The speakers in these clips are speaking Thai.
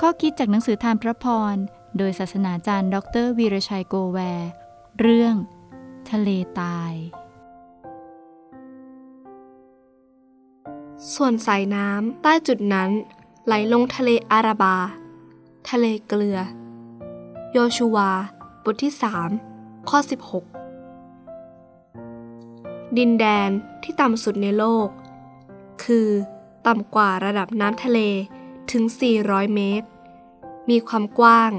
ข้อคิดจากหนังสือทานพระพร โดยศาสนาจารย์ ดรวีรชัยโกแวร์เรื่อง ทะเลตาย ส่วนสายน้ำใต้จุดนั้น ไหลลงทะเลอาราบา ทะเลเกลือ โยชูวา บทที่ 3 ข้อ 16 ดินแดนที่ต่ำสุดในโลก คือ ต่ำกว่าระดับน้ำทะเล ถึง 400 เมตร มีความกว้าง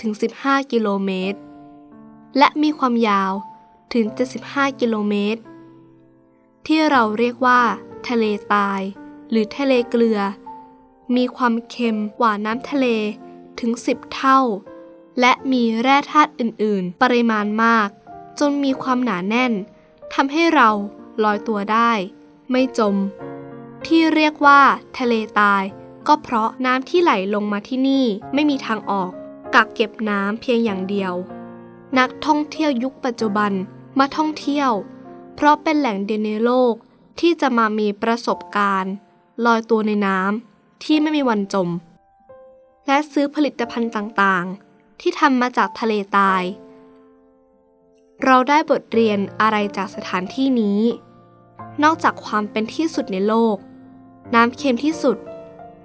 ถึง 15 กิโลเมตร และมีความยาวถึง 75 กิโลเมตร ที่เราเรียกว่า ทะเลตาย หรือทะเลเกลือ มีความเค็มกว่าน้ำทะเลถึง 10 เท่า และมีแร่ธาตุอื่น ๆ ปริมาณมาก จนมีความหนาแน่นทำให้เราลอยตัวได้ ไม่จม ที่เรียกว่า ทะเลตาย ก็เพราะน้ำที่ไหลลงมาที่นี่ไม่มีทางออก กักเก็บน้ำเพียงอย่างเดียว นักท่องเที่ยวยุคปัจจุบันมาท่องเที่ยว เพราะเป็นแหล่งเดียวในโลกที่จะมามีประสบการณ์ ลอยตัวในน้ำที่ไม่มีวันจม และซื้อผลิตภัณฑ์ต่างๆ ที่ทำมาจากทะเลตาย เราได้บทเรียนอะไรจากสถานที่นี้ นอกจากความเป็นที่สุดในโลก น้ำเค็มที่สุด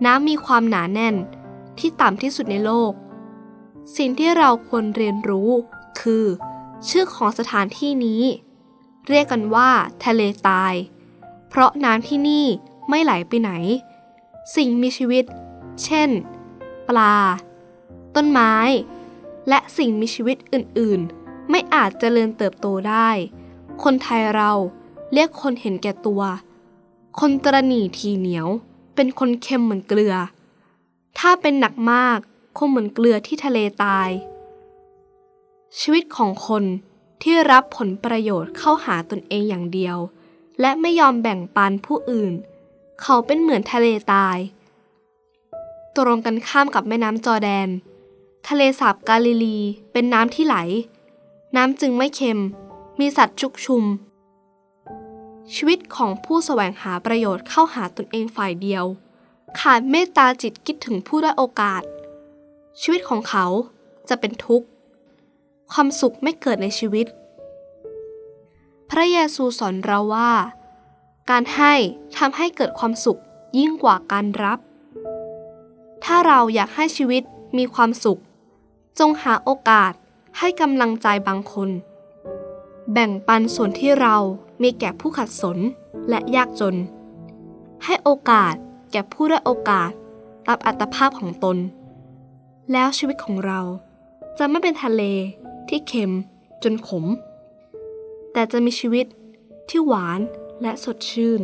น้ำมีความหนาแน่นที่ต่ำที่สุดในโลก สิ่งที่เราควรเรียนรู้ คือ ชื่อของสถานที่นี้ เรียกกันว่า ทะเลตาย เพราะน้ำที่นี่ไม่ไหลไปไหน สิ่งมีชีวิต เช่น ปลา ต้นไม้ และสิ่งมีชีวิตอื่นๆ ไม่อาจเจริญเติบโตได้ คนไทยเราเรียกคนเห็นแก่ตัว คนตรณีทีเหนียว เป็นคนเค็มเหมือนเกลือ ถ้าเป็นหนักมากคงเหมือนเกลือที่ทะเลตาย ชีวิตของคนที่รับผลประโยชน์เข้าหาตนเองอย่างเดียว และไม่ยอมแบ่งปันผู้อื่น เขาเป็นเหมือนทะเลตาย ตรงกันข้ามกับแม่น้ำจอแดน ทะเลสาบกาลิลีเป็นน้ำที่ไหล น้ำจึงไม่เค็ม มีสัตว์ชุกชุม ชีวิตของผู้แสวงหาประโยชน์เข้าหาตนเองฝ่ายเดียว ขาดเมตตาจิตคิดถึงผู้ได้โอกาส ชีวิตของเขาจะเป็นทุกข์ ความสุขไม่เกิดในชีวิต พระเยซูสอนเราว่า การให้ทำให้เกิดความสุขยิ่งกว่าการรับ ถ้าเราอยากให้ชีวิตมีความสุข จงหาโอกาสให้กำลังใจบางคน แบ่งปันส่วนที่เรา มีแก่ผู้ขัดสนและยากจน ให้โอกาสแก่ผู้ได้โอกาสตามอัตภาพของตน แล้วชีวิตของเราจะไม่เป็นทะเลที่เค็มจนขม แต่จะมีชีวิตที่หวานและสดชื่น